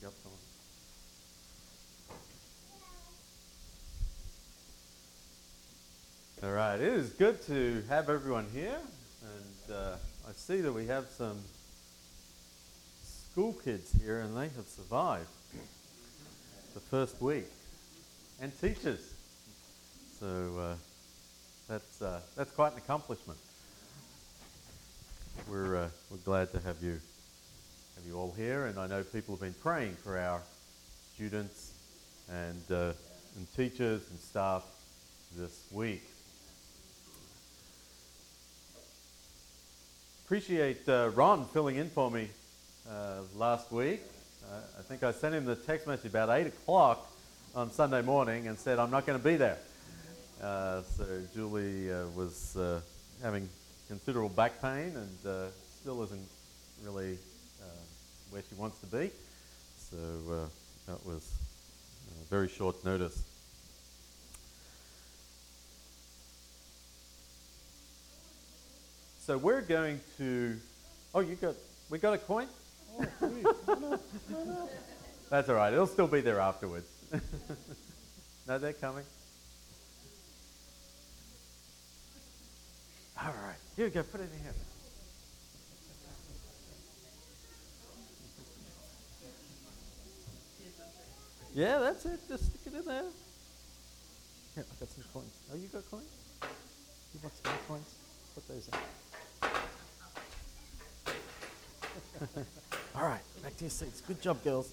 Yep. All right, it is good to have everyone here, and uh, I see that we have some school kids here, and they have survived the first week, and teachers. So uh, that's uh, that's quite an accomplishment. We're uh, we're glad to have you have you all here, and I know people have been praying for our students and uh, and teachers and staff this week. Appreciate uh, Ron filling in for me uh, last week. Uh, I think I sent him the text message about 8 o'clock on Sunday morning and said, I'm not going to be there. Uh, so Julie uh, was having considerable back pain and still isn't really where she wants to be. So uh, that was uh, very short notice. So we're going to. Oh, you got. We got a coin. Oh. No, no, no, no. That's all right. It'll still be there afterwards. no, they're coming. All right. Here you go. Put it in here. Yeah, that's it. Just stick it in there. Here, I've got some coins. Oh, you got coins? You want some coins? Put those in. All right, back to your seats. Good job, girls.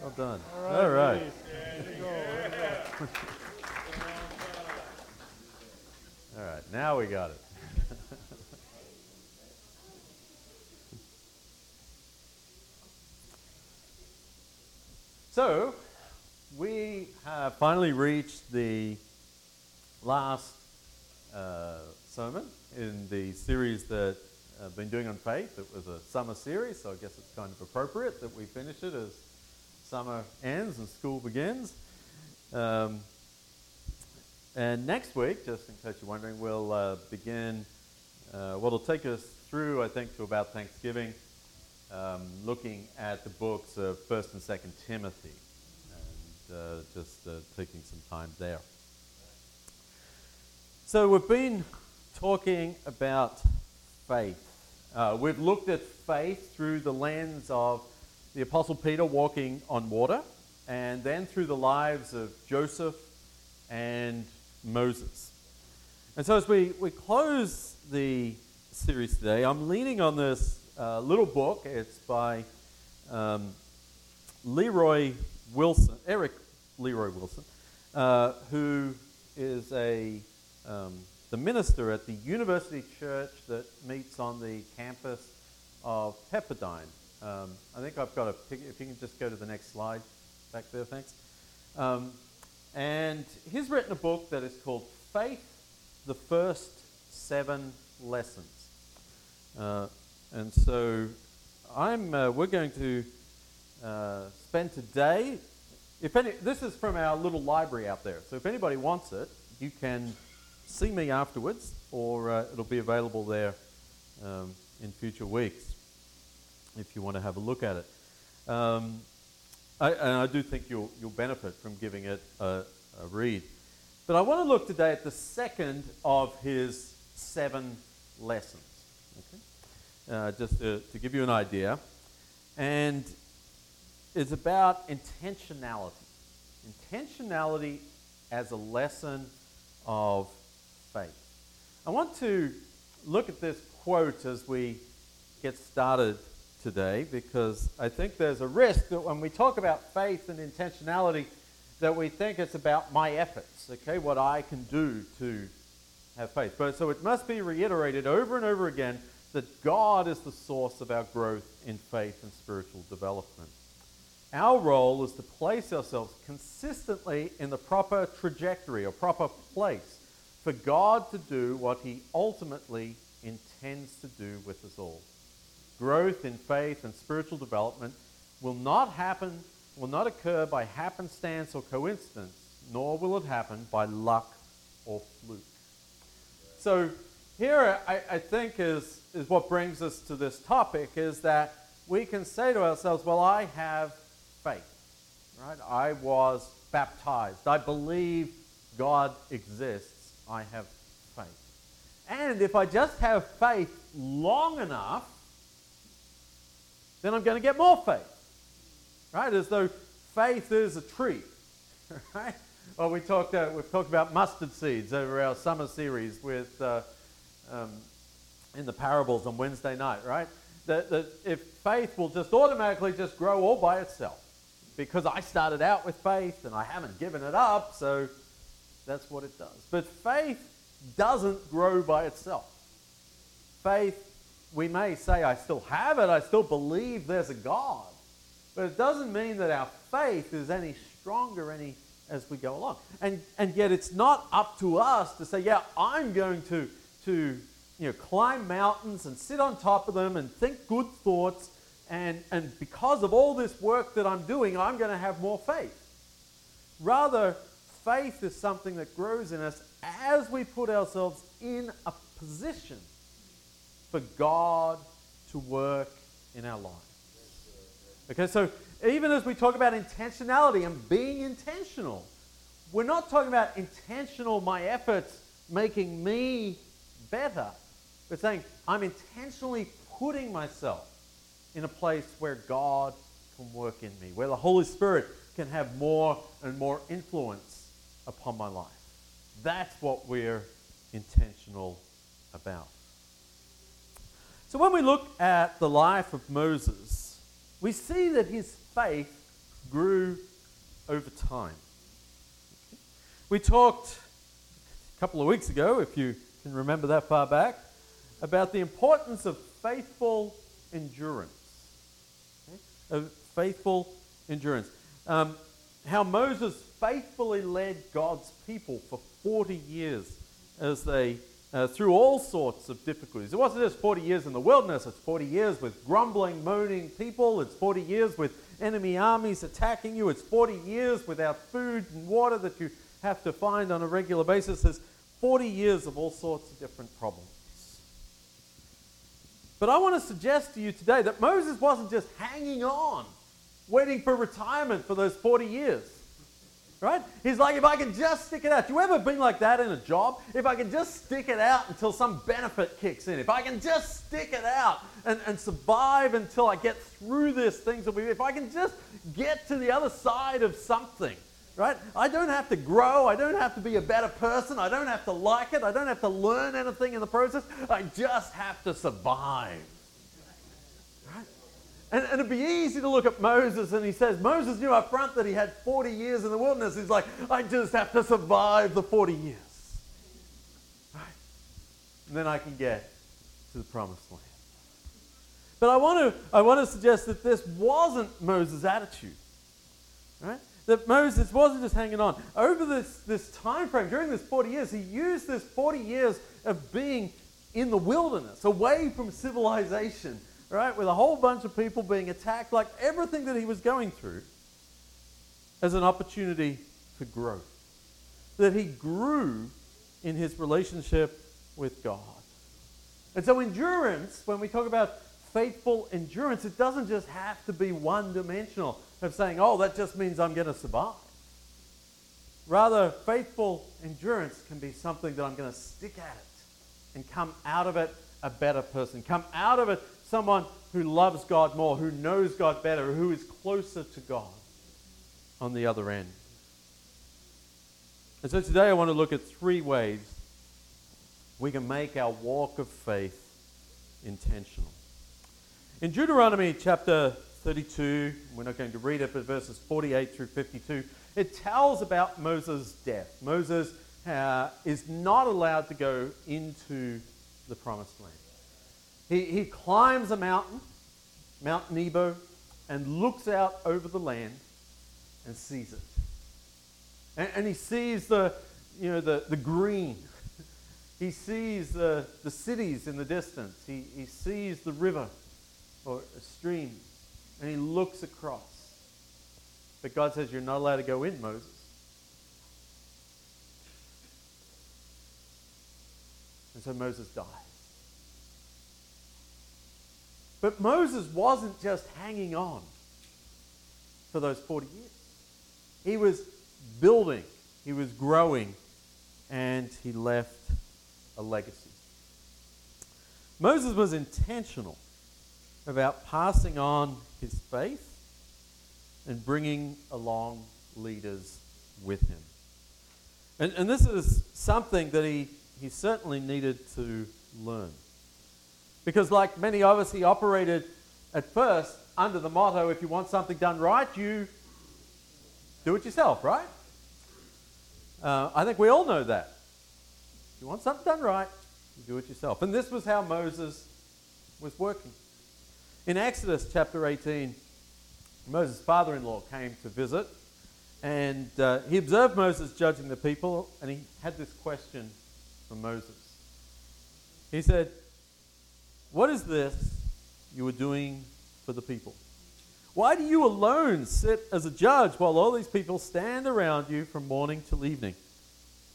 Well done. All right. All right, now we got it. so, we have finally reached the last uh, sermon in the series that I've been doing on faith. It was a summer series, so I guess it's kind of appropriate that we finish it as summer ends and school begins. Um, and next week, just in case you're wondering, we'll uh, begin uh, what will take us through, I think, to about Thanksgiving, um, looking at the books of 1st and 2nd Timothy, uh, just uh, taking some time there. So we've been talking about faith. Uh, we've looked at faith through the lens of the Apostle Peter walking on water, and then through the lives of Joseph and Moses. And so, as we, we close the series today, I'm leaning on this uh, little book. It's by um, Leroy Wilson, Eric Leroy Wilson, uh, who is a um, the minister at the University Church that meets on the campus of Pepperdine. Um, I think I've got a picture. If you can just go to the next slide back there, thanks. Um, and he's written a book that is called Faith, the First Seven Lessons. Uh, and so I'm, uh, we're going to uh, spend today, if any, this is from our little library out there. So if anybody wants it, you can see me afterwards, or uh, it'll be available there um, in future weeks if you want to have a look at it. Um, I, and I do think you'll, you'll benefit from giving it a, a read. But I want to look today at the second of his seven lessons, okay? uh, just to, to give you an idea. And it's about intentionality. Intentionality as a lesson of faith. I want to look at this quote as we get started today because I think there's a risk that when we talk about faith and intentionality, that we think it's about my efforts, okay, what I can do to have faith. But so it must be reiterated over and over again that God is the source of our growth in faith and spiritual development. Our role is to place ourselves consistently in the proper trajectory or proper place for God to do what He ultimately intends to do with us all growth in faith and spiritual development will not happen, will not occur by happenstance or coincidence, nor will it happen by luck or fluke. So here I, I think is, is what brings us to this topic is that we can say to ourselves, well, I have faith. Right? I was baptized. I believe God exists. I have faith. And if I just have faith long enough, then I'm going to get more faith. Right? As though faith is a tree. Right? Well, we talked, uh, we've talked about mustard seeds over our summer series with, uh, um, in the parables on Wednesday night, right? That, that if faith will just automatically just grow all by itself. Because I started out with faith and I haven't given it up, so that's what it does. But faith doesn't grow by itself. Faith, we may say, I still have it, I still believe there's a God. But it doesn't mean that our faith is any stronger any as we go along. And, and yet it's not up to us to say, yeah, I'm going to, to you know, climb mountains and sit on top of them and think good thoughts. And, and because of all this work that I'm doing, I'm going to have more faith. Rather, faith is something that grows in us as we put ourselves in a position for God to work in our lives. Okay, so even as we talk about intentionality and being intentional, we're not talking about intentional, my efforts making me better. We're saying I'm intentionally putting myself in a place where God can work in me, where the Holy Spirit can have more and more influence upon my life. That's what we're intentional about. So when we look at the life of Moses, we see that his faith grew over time. We talked a couple of weeks ago, if you can remember that far back, about the importance of faithful endurance. Of faithful endurance. Um, how Moses faithfully led God's people for 40 years as they uh, through all sorts of difficulties. It wasn't just 40 years in the wilderness, it's 40 years with grumbling, moaning people, it's 40 years with enemy armies attacking you, it's 40 years without food and water that you have to find on a regular basis. There's 40 years of all sorts of different problems. But I want to suggest to you today that Moses wasn't just hanging on, waiting for retirement for those 40 years. Right? He's like, if I can just stick it out. You ever been like that in a job? If I can just stick it out until some benefit kicks in. If I can just stick it out and, and survive until I get through this, things will be. If I can just get to the other side of something, right? I don't have to grow. I don't have to be a better person. I don't have to like it. I don't have to learn anything in the process. I just have to survive. Right? And, and, it'd be easy to look at Moses and he says, Moses knew up front that he had 40 years in the wilderness. He's like, I just have to survive the 40 years. Right? And then I can get to the promised land. But I want to, I want to suggest that this wasn't Moses' attitude. Right? That Moses wasn't just hanging on. Over this, this time frame, during this 40 years, he used this 40 years of being in the wilderness, away from civilization, right, with a whole bunch of people being attacked, like everything that he was going through, as an opportunity for growth. That he grew in his relationship with God. And so, endurance, when we talk about faithful endurance, it doesn't just have to be one dimensional of saying, oh, that just means I'm going to survive. Rather, faithful endurance can be something that I'm going to stick at it and come out of it a better person, come out of it someone who loves God more, who knows God better, who is closer to God on the other end. And so today I want to look at three ways we can make our walk of faith intentional. In Deuteronomy chapter 32, we're not going to read it, but verses 48 through 52, it tells about Moses' death. Moses uh, is not allowed to go into the promised land. He, he climbs a mountain, Mount Nebo, and looks out over the land and sees it. And, and he sees the, you know, the, the green. he sees the, the cities in the distance. He, he sees the river or a stream. And he looks across. But God says, You're not allowed to go in, Moses. And so Moses dies. But Moses wasn't just hanging on. for those 40 years. He was building, he was growing, and he left a legacy. Moses was intentional about passing on his faith and bringing along leaders with him. And, and this is something that he, he certainly needed to learn. Because, like many of us, he operated at first under the motto if you want something done right, you do it yourself, right? Uh, I think we all know that. If you want something done right, you do it yourself. And this was how Moses was working. In Exodus chapter 18, Moses' father in law came to visit, and uh, he observed Moses judging the people, and he had this question from Moses. He said, What is this you are doing for the people? Why do you alone sit as a judge while all these people stand around you from morning till evening?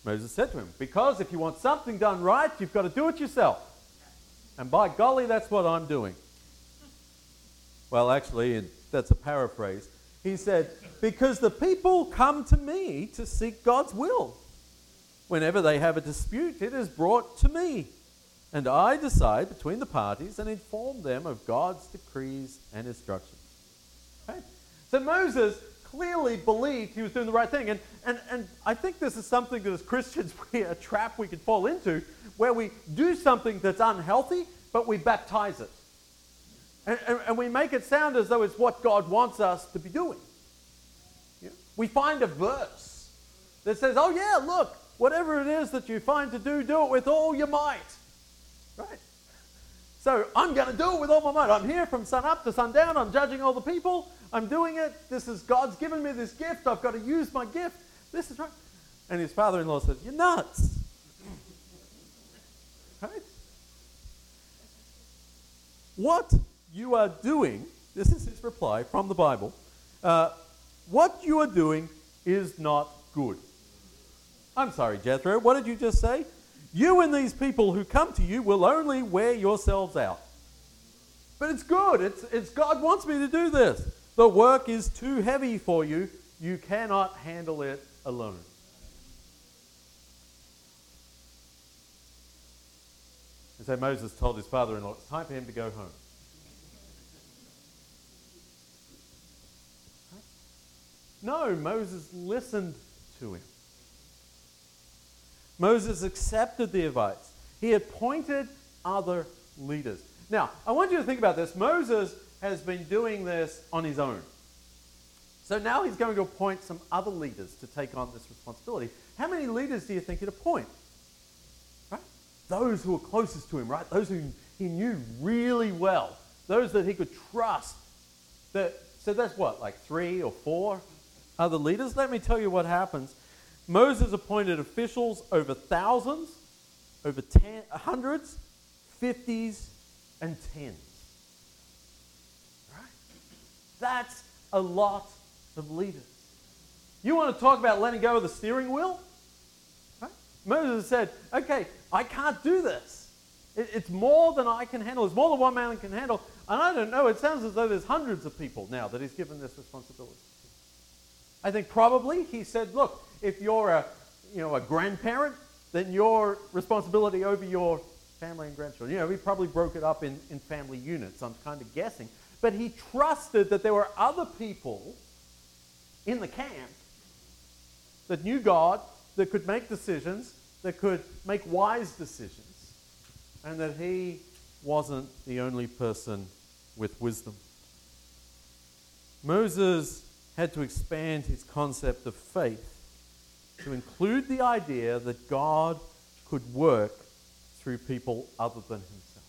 Moses said to him, Because if you want something done right, you've got to do it yourself. And by golly, that's what I'm doing. Well, actually, that's a paraphrase. He said, Because the people come to me to seek God's will. Whenever they have a dispute, it is brought to me. And I decide between the parties and inform them of God's decrees and instructions. Okay? So Moses clearly believed he was doing the right thing. And, and, and I think this is something that as Christians, we, a trap we could fall into, where we do something that's unhealthy, but we baptize it. And, and, and we make it sound as though it's what God wants us to be doing. Yeah? We find a verse that says, oh, yeah, look, whatever it is that you find to do, do it with all your might. Right? So I'm going to do it with all my might. I'm here from sun up to sundown. I'm judging all the people. I'm doing it. This is God's given me this gift. I've got to use my gift. This is right. And his father in law says, You're nuts. right? What you are doing, this is his reply from the Bible, uh, what you are doing is not good. I'm sorry, Jethro, what did you just say? You and these people who come to you will only wear yourselves out. But it's good. It's, it's God wants me to do this. The work is too heavy for you. You cannot handle it alone. And so Moses told his father in law, it's time for him to go home. No, Moses listened to him. Moses accepted the advice. He appointed other leaders. Now, I want you to think about this. Moses has been doing this on his own. So now he's going to appoint some other leaders to take on this responsibility. How many leaders do you think he'd appoint? Right? Those who were closest to him, right? Those who he knew really well. Those that he could trust. That, so that's what, like three or four other leaders? Let me tell you what happens. Moses appointed officials over thousands, over ten, hundreds, fifties, and tens. Right? That's a lot of leaders. You want to talk about letting go of the steering wheel? Right? Moses said, okay, I can't do this. It, it's more than I can handle. It's more than one man can handle. And I don't know, it sounds as though there's hundreds of people now that he's given this responsibility. I think probably he said, look, if you're a, you know, a grandparent, then your responsibility over your family and grandchildren. You know, he probably broke it up in, in family units. I'm kind of guessing. But he trusted that there were other people in the camp that knew God, that could make decisions, that could make wise decisions, and that he wasn't the only person with wisdom. Moses had to expand his concept of faith to include the idea that God could work through people other than himself.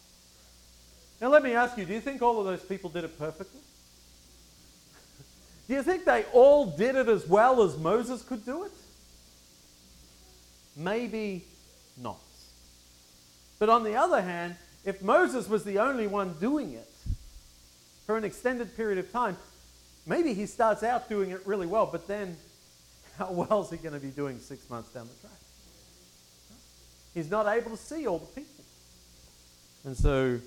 Now, let me ask you do you think all of those people did it perfectly? do you think they all did it as well as Moses could do it? Maybe not. But on the other hand, if Moses was the only one doing it for an extended period of time, maybe he starts out doing it really well, but then how well is he going to be doing six months down the track? He's not able to see all the people. And so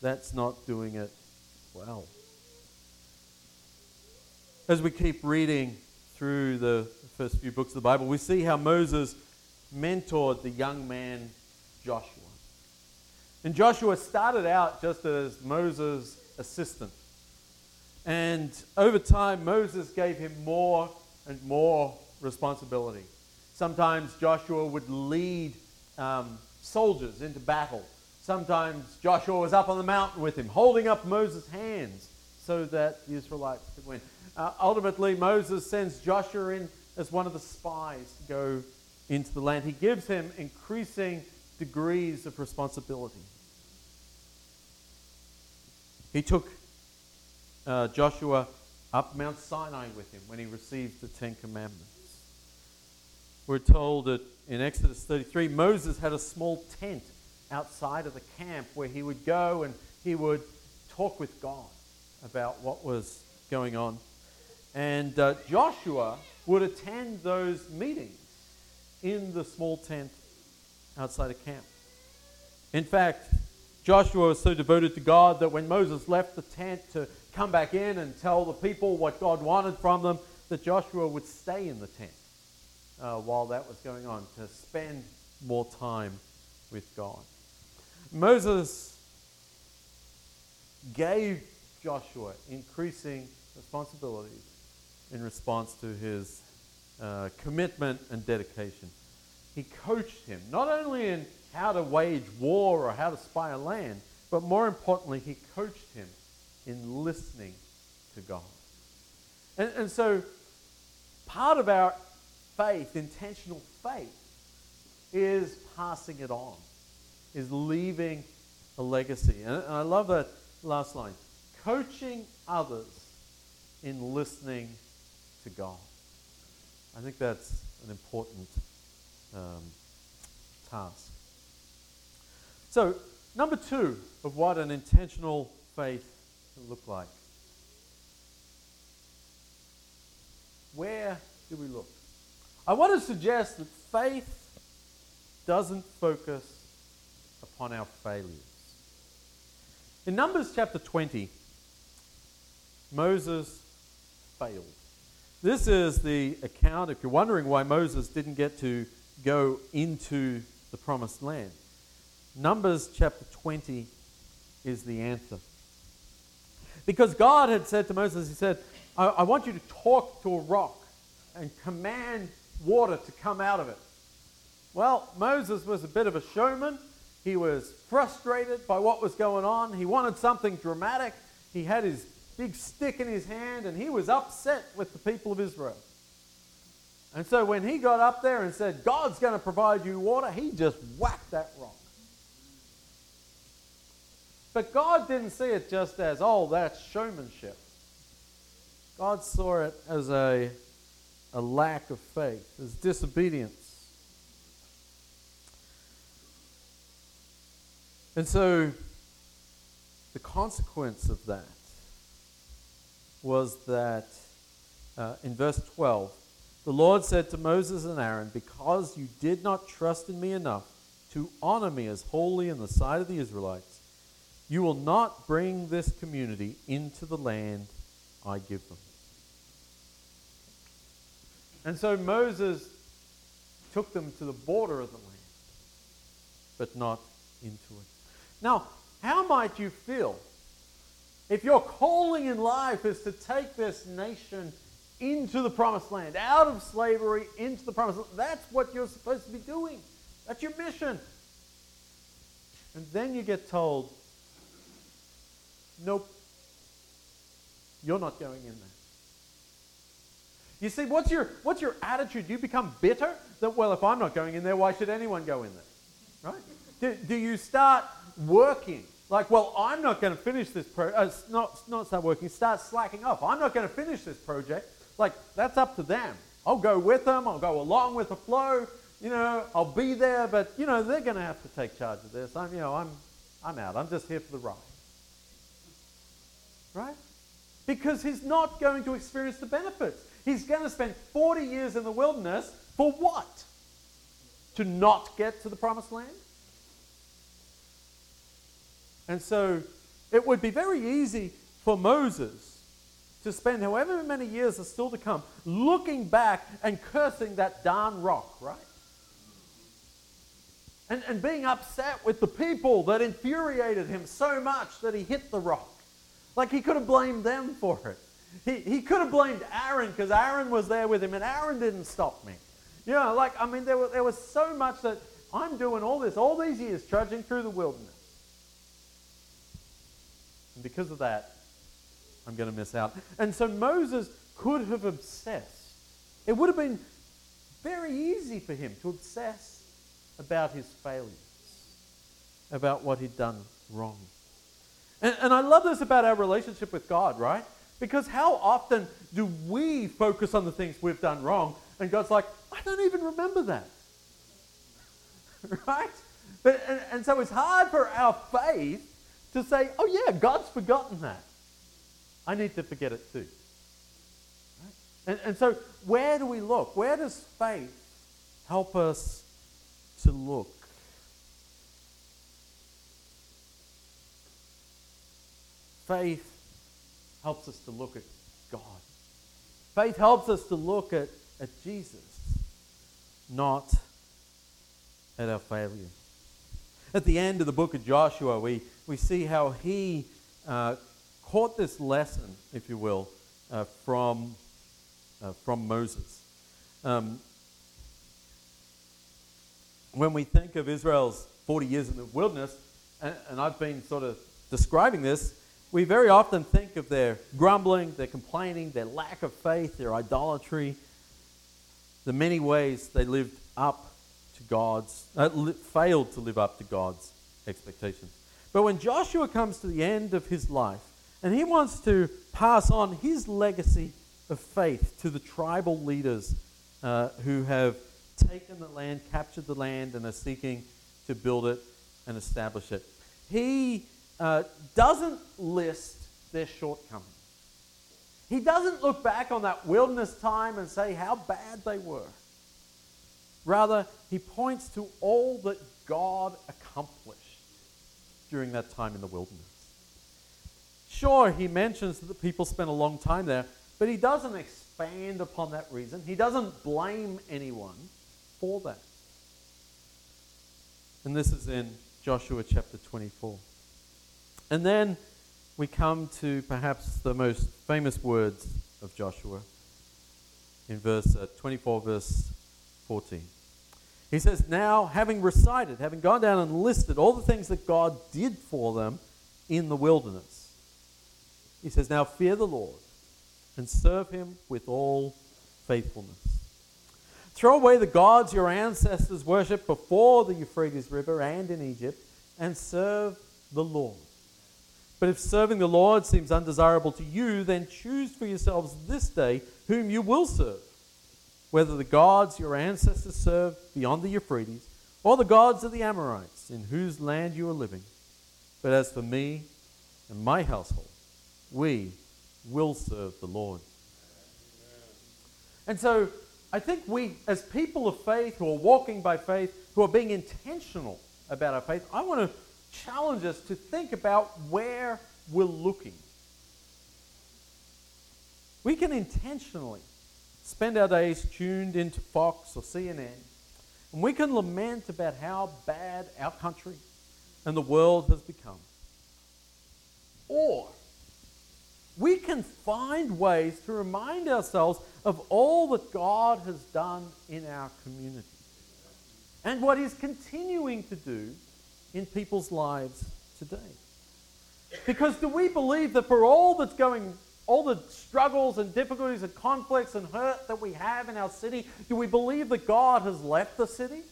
that's not doing it well. as we keep reading through the first few books of the Bible, we see how Moses mentored the young man Joshua. And Joshua started out just as Moses' assistant. And over time, Moses gave him more and more responsibility. Sometimes Joshua would lead um, soldiers into battle. Sometimes Joshua was up on the mountain with him, holding up Moses' hands so that the Israelites could win. Uh, ultimately, Moses sends Joshua in as one of the spies to go into the land. He gives him increasing degrees of responsibility. He took uh, Joshua up Mount Sinai with him when he received the Ten Commandments. We're told that in Exodus 33, Moses had a small tent outside of the camp where he would go and he would talk with God about what was going on. And uh, Joshua would attend those meetings in the small tent outside of camp. In fact, Joshua was so devoted to God that when Moses left the tent to come back in and tell the people what God wanted from them, that Joshua would stay in the tent uh, while that was going on to spend more time with God. Moses gave Joshua increasing responsibilities in response to his uh, commitment and dedication. He coached him not only in how to wage war or how to spy a land, but more importantly, he coached him in listening to God. And, and so, part of our faith, intentional faith, is passing it on, is leaving a legacy. And, I love that last line coaching others in listening to God. I think that's an important um, task. So, number two of what an intentional faith look like. Where do we look? I want to suggest that faith doesn't focus upon our failures. In Numbers chapter 20, Moses failed. This is the account, if you're wondering why Moses didn't get to go into the promised land. Numbers chapter 20 is the answer. Because God had said to Moses, He said, I, I want you to talk to a rock and command water to come out of it. Well, Moses was a bit of a showman. He was frustrated by what was going on. He wanted something dramatic. He had his big stick in his hand and he was upset with the people of Israel. And so when he got up there and said, God's going to provide you water, he just whacked that rock. But God didn't see it just as, oh, that's showmanship. God saw it as a, a lack of faith, as disobedience. And so the consequence of that was that uh, in verse 12, the Lord said to Moses and Aaron, Because you did not trust in me enough to honor me as holy in the sight of the Israelites, you will not bring this community into the land I give them. And so Moses took them to the border of the land, but not into it. Now, how might you feel if your calling in life is to take this nation into the promised land, out of slavery into the promised land, that's what you're supposed to be doing. That's your mission. And then you get told, nope, you're not going in there. You see, what's your, what's your attitude? Do you become bitter that, well, if I'm not going in there, why should anyone go in there? Right? Do, do you start working like, well, I'm not going to finish this project. Uh, not, not start working, start slacking off. I'm not going to finish this project. Like, that's up to them. I'll go with them. I'll go along with the flow. You know, I'll be there, but, you know, they're going to have to take charge of this. I'm, you know, I'm, I'm out. I'm just here for the ride. Right? Because he's not going to experience the benefits. He's going to spend 40 years in the wilderness for what? To not get to the promised land? And so it would be very easy for Moses to spend however many years are still to come looking back and cursing that darn rock, right? And, and being upset with the people that infuriated him so much that he hit the rock. Like he could have blamed them for it. He, he could have blamed Aaron because Aaron was there with him and Aaron didn't stop me. You know, like, I mean, there was, there was so much that I'm doing all this, all these years trudging through the wilderness. And because of that, I'm going to miss out. And so Moses could have obsessed. It would have been very easy for him to obsess about his failures, about what he'd done wrong. And, and I love this about our relationship with God, right? Because how often do we focus on the things we've done wrong, and God's like, I don't even remember that. right? But, and, and so it's hard for our faith to say, oh, yeah, God's forgotten that. I need to forget it too. And, and so, where do we look? Where does faith help us to look? Faith helps us to look at God. Faith helps us to look at, at Jesus, not at our failure. At the end of the book of Joshua, we, we see how he uh, caught this lesson, if you will, uh, from, uh, from Moses. Um, when we think of Israel's 40 years in the wilderness, and, and I've been sort of describing this, we very often think of their grumbling, their complaining, their lack of faith, their idolatry, the many ways they lived up to God's, uh, li- failed to live up to God's expectations. But when Joshua comes to the end of his life and he wants to pass on his legacy of faith to the tribal leaders uh, who have taken the land, captured the land, and are seeking to build it and establish it, he uh, doesn't list their shortcomings. He doesn't look back on that wilderness time and say how bad they were. Rather, he points to all that God accomplished during that time in the wilderness. Sure, he mentions that the people spent a long time there, but he doesn't expand upon that reason. He doesn't blame anyone for that. And this is in Joshua chapter 24. And then we come to perhaps the most famous words of Joshua in verse uh, 24, verse 14. He says, Now, having recited, having gone down and listed all the things that God did for them in the wilderness, he says, Now fear the Lord and serve him with all faithfulness. Throw away the gods your ancestors worshipped before the Euphrates River and in Egypt, and serve the Lord. But if serving the Lord seems undesirable to you, then choose for yourselves this day whom you will serve, whether the gods your ancestors served beyond the Euphrates, or the gods of the Amorites, in whose land you are living. But as for me and my household, we will serve the Lord. And so I think we, as people of faith who are walking by faith, who are being intentional about our faith, I want to challenge us to think about where we're looking. We can intentionally spend our days tuned into Fox or CNN, and we can lament about how bad our country and the world has become. Or we can find ways to remind ourselves of all that God has done in our community and what He's continuing to do in people's lives today. Because do we believe that for all that's going, all the struggles and difficulties and conflicts and hurt that we have in our city, do we believe that God has left the city?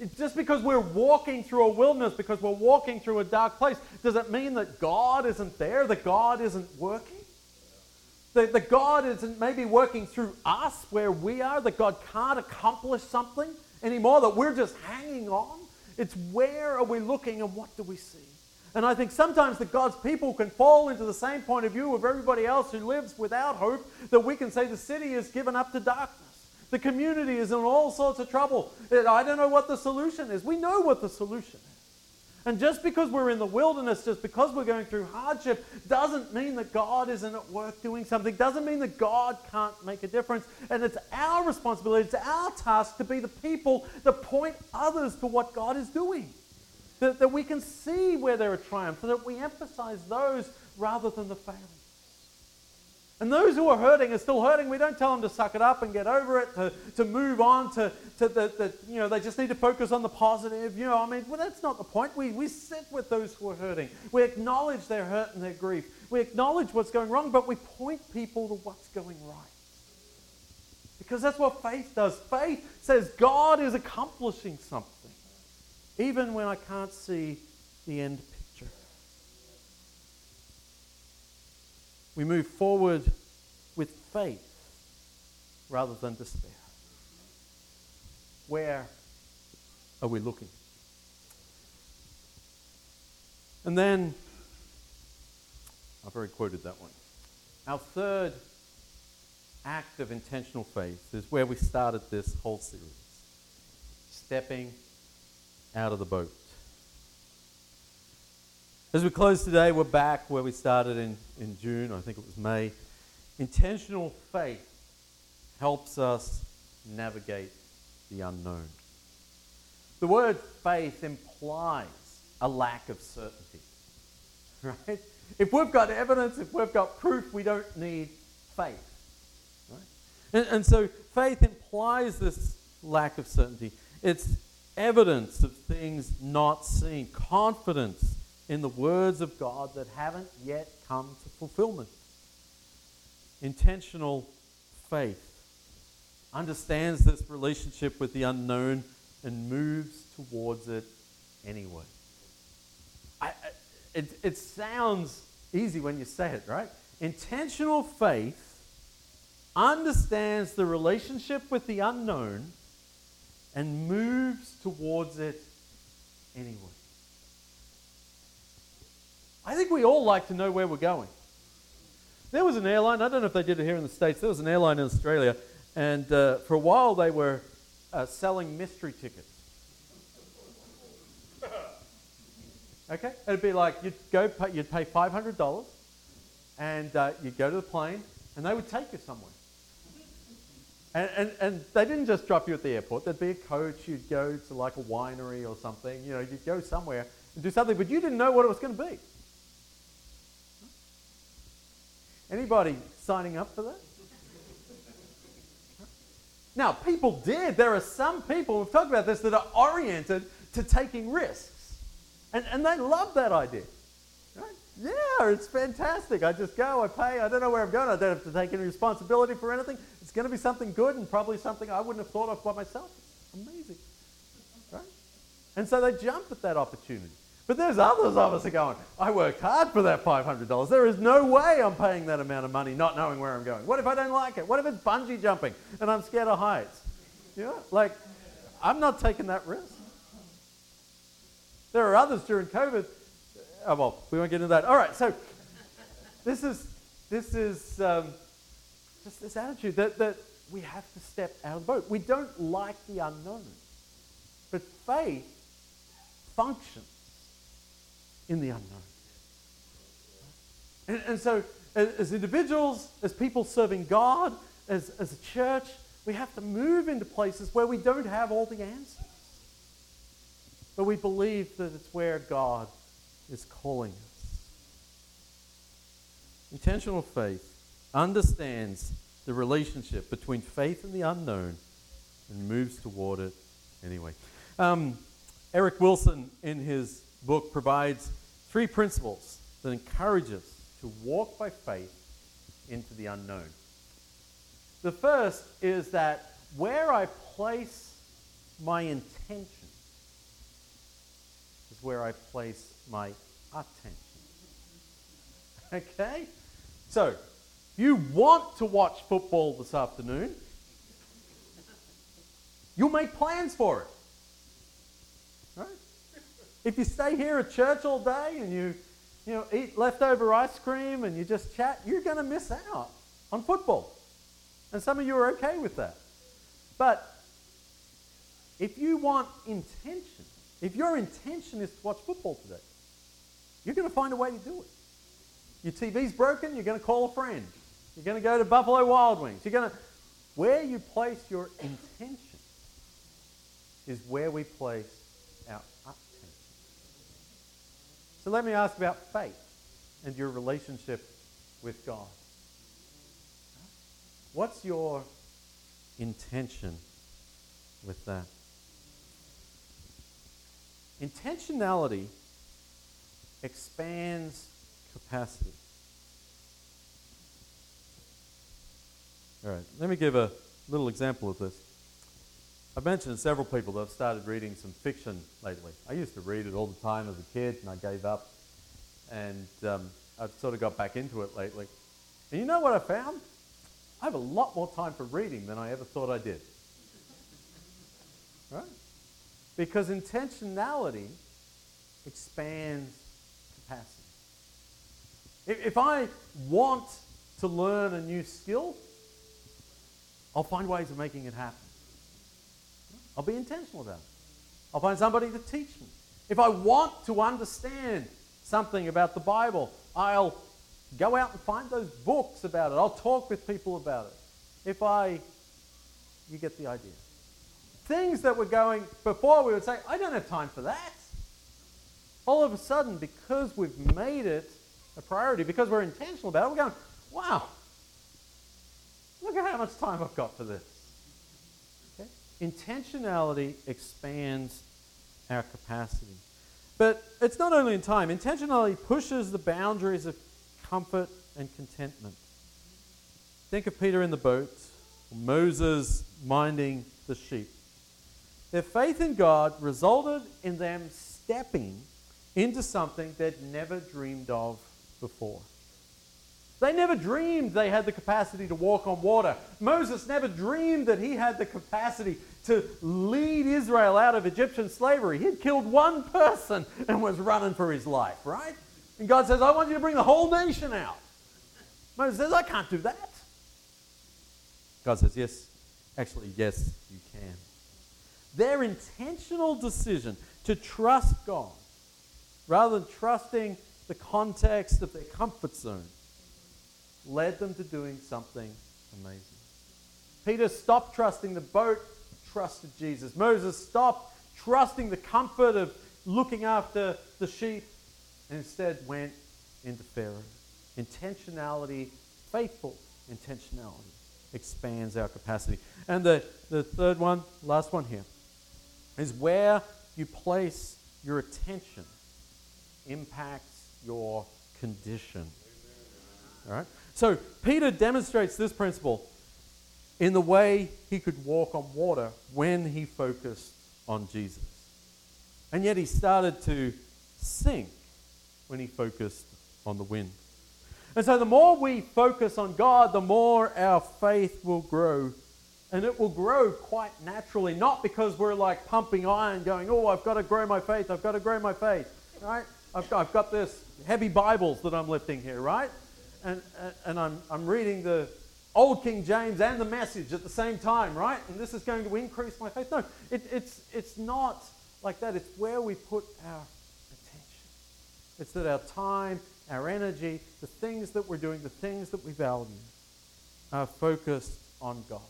It's just because we're walking through a wilderness, because we're walking through a dark place, does it mean that God isn't there, that God isn't working? That, that God isn't maybe working through us where we are, that God can't accomplish something anymore, that we're just hanging on? It's where are we looking and what do we see? And I think sometimes that God's people can fall into the same point of view of everybody else who lives without hope, that we can say the city is given up to darkness. The community is in all sorts of trouble. I don't know what the solution is. We know what the solution is. And just because we're in the wilderness, just because we're going through hardship, doesn't mean that God isn't at work doing something, doesn't mean that God can't make a difference. And it's our responsibility, it's our task to be the people that point others to what God is doing. That, that we can see where there are triumphs, so that we emphasize those rather than the failures. And those who are hurting are still hurting. We don't tell them to suck it up and get over it, to, to move on, to, to the, the, you know, they just need to focus on the positive. You know, I mean, well, that's not the point. We, we sit with those who are hurting. We acknowledge their hurt and their grief. We acknowledge what's going wrong, but we point people to what's going right. Because that's what faith does. Faith says God is accomplishing something, even when I can't see the end We move forward with faith rather than despair. Where are we looking? And then, I've already quoted that one. Our third act of intentional faith is where we started this whole series stepping out of the boat. As we close today, we're back where we started in, in June, I think it was May. Intentional faith helps us navigate the unknown. The word faith implies a lack of certainty, right? If we've got evidence, if we've got proof, we don't need faith. Right? And, and so faith implies this lack of certainty. It's evidence of things not seen, confidence in the words of God that haven't yet come to fulfillment. Intentional faith understands this relationship with the unknown and moves towards it anyway. I, it, it sounds easy when you say it, right? Intentional faith understands the relationship with the unknown and moves towards it anyway. I think we all like to know where we're going. There was an airline, I don't know if they did it here in the States, there was an airline in Australia, and uh, for a while they were uh, selling mystery tickets. Okay? It'd be like you'd go, pay, you'd pay $500 and uh, you'd go to the plane and they would take you somewhere. And, and, and they didn't just drop you at the airport. There'd be a coach. You'd go to like a winery or something. You know, you'd go somewhere and do something, but you didn't know what it was going to be. Anybody signing up for that? Now, people did. There are some people, we've talked about this, that are oriented to taking risks. And, and they love that idea. Right? Yeah, it's fantastic. I just go, I pay, I don't know where I'm going, I don't have to take any responsibility for anything. It's going to be something good and probably something I wouldn't have thought of by myself. It's amazing. Right? And so they jump at that opportunity. But there's others of us are going, I worked hard for that $500. There is no way I'm paying that amount of money not knowing where I'm going. What if I don't like it? What if it's bungee jumping and I'm scared of heights? You know, like, I'm not taking that risk. There are others during COVID. Oh, well, we won't get into that. All right, so this is, this is um, just this attitude that, that we have to step out of the boat. We don't like the unknown. But faith functions in the unknown. And, and so, as, as, individuals, as people serving God, as, as a church, we have to move into places where we don't have all the answers. But we believe that it's where God is calling us. Intentional faith understands the relationship between faith and the unknown and moves toward it anyway. Um, Eric Wilson, in his book provides three principles that encourage us to walk by faith into the unknown. The first is that where I place my intention is where I place my attention. Okay? So, you want to watch football this afternoon, you'll make plans for it. If you stay here at church all day and you, you know, eat leftover ice cream and you just chat, you're going to miss out on football. And some of you are okay with that. But if you want intention, If your intention is to watch football today, you're going to find a way to do it. Your TV's broken, you're going to call a friend. You're going to go to Buffalo Wild Wings. You're going to where you place your intention is where we place our attention. So let me ask about faith and your relationship with God. What's your intention with that? Intentionality expands capacity. All right, let me give a little example of this. I've mentioned to several people that I've started reading some fiction lately. I used to read it all the time as a kid, and I gave up. And um, I've sort of got back into it lately. And you know what I found? I have a lot more time for reading than I ever thought I did. Right? Because intentionality expands capacity. If, if I want to learn a new skill, I'll find ways of making it happen. I'll be intentional about it. I'll find somebody to teach me. If I want to understand something about the Bible, I'll go out and find those books about it. I'll talk with people about it. If I, you get the idea. Things that were going, before we would say, I don't have time for that. All of a sudden, because we've made it a priority, because we're intentional about it, we're going, wow, look at how much time I've got for this. Intentionality expands our capacity. But it's not only in time, intentionality pushes the boundaries of comfort and contentment. Think of Peter in the boat, Moses minding the sheep. Their faith in God resulted in them stepping into something they'd never dreamed of before. They never dreamed they had the capacity to walk on water. Moses never dreamed that he had the capacity to lead Israel out of Egyptian slavery. He had killed one person and was running for his life, right? And God says, I want you to bring the whole nation out. Moses says, I can't do that. God says, Yes, actually, yes, you can. Their intentional decision to trust God rather than trusting the context of their comfort zone led them to doing something amazing. Peter stopped trusting the boat, trusted Jesus. Moses stopped trusting the comfort of looking after the sheep and instead went into Pharaoh. Intentionality, faithful intentionality, expands our capacity. And the, the third one, last one here, is where you place your attention impacts your condition. All right? So Peter demonstrates this principle in the way he could walk on water when he focused on Jesus. And yet he started to sink when he focused on the wind. And so the more we focus on God, the more our faith will grow. And it will grow quite naturally, not because we're like pumping iron, going, oh, I've got to grow my faith, I've got to grow my faith, right? I've got, I've got this heavy Bibles that I'm lifting here, right? And, and I'm, I'm reading the Old King James and the message at the same time, right? And this is going to increase my faith. No, it, it's, it's not like that. It's where we put our attention. It's that our time, our energy, the things that we're doing, the things that we value are focused on God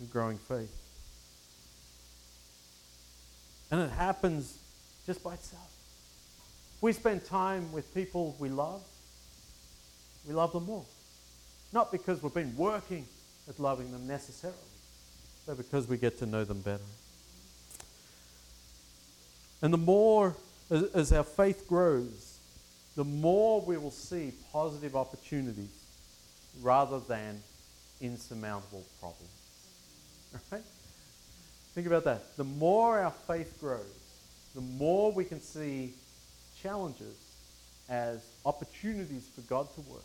and growing faith. And it happens just by itself. We spend time with people we love, we love them more. Not because we've been working at loving them necessarily, but because we get to know them better. And the more, as, our faith grows, the more we will see positive opportunities rather than insurmountable problems. Right? Think about that. The more our faith grows, the more we can see challenges as opportunities for God to work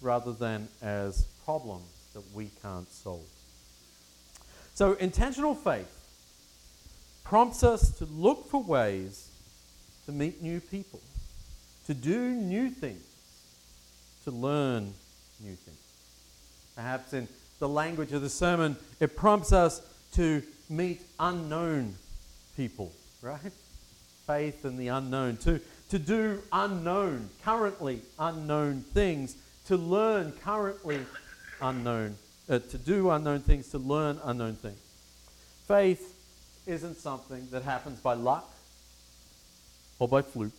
rather than as problems that we can't solve. So, intentional faith prompts us to look for ways to meet new people, to do new things, to learn new things. Perhaps in the language of the sermon, it prompts us to meet unknown people right? Faith in the unknown. To, to do unknown, currently unknown things. To learn currently unknown. Uh, to do unknown things, to learn unknown things. Faith isn't something that happens by luck or by fluke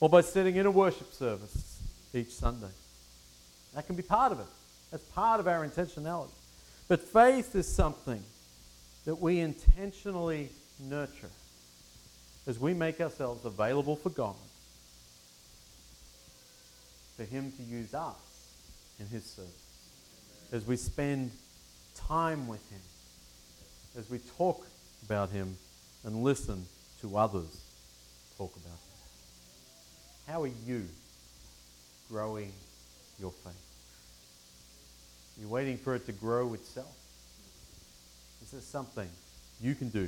or by sitting in a worship service each Sunday. That can be part of it. That's part of our intentionality. But faith is something that we intentionally nurture as we make ourselves available for God, for Him to use us in His service, as we spend time with Him, as we talk about Him and listen to others talk about Him. How are you growing your faith? Are you waiting for it to grow itself? Is there something you can do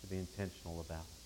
to be intentional about it?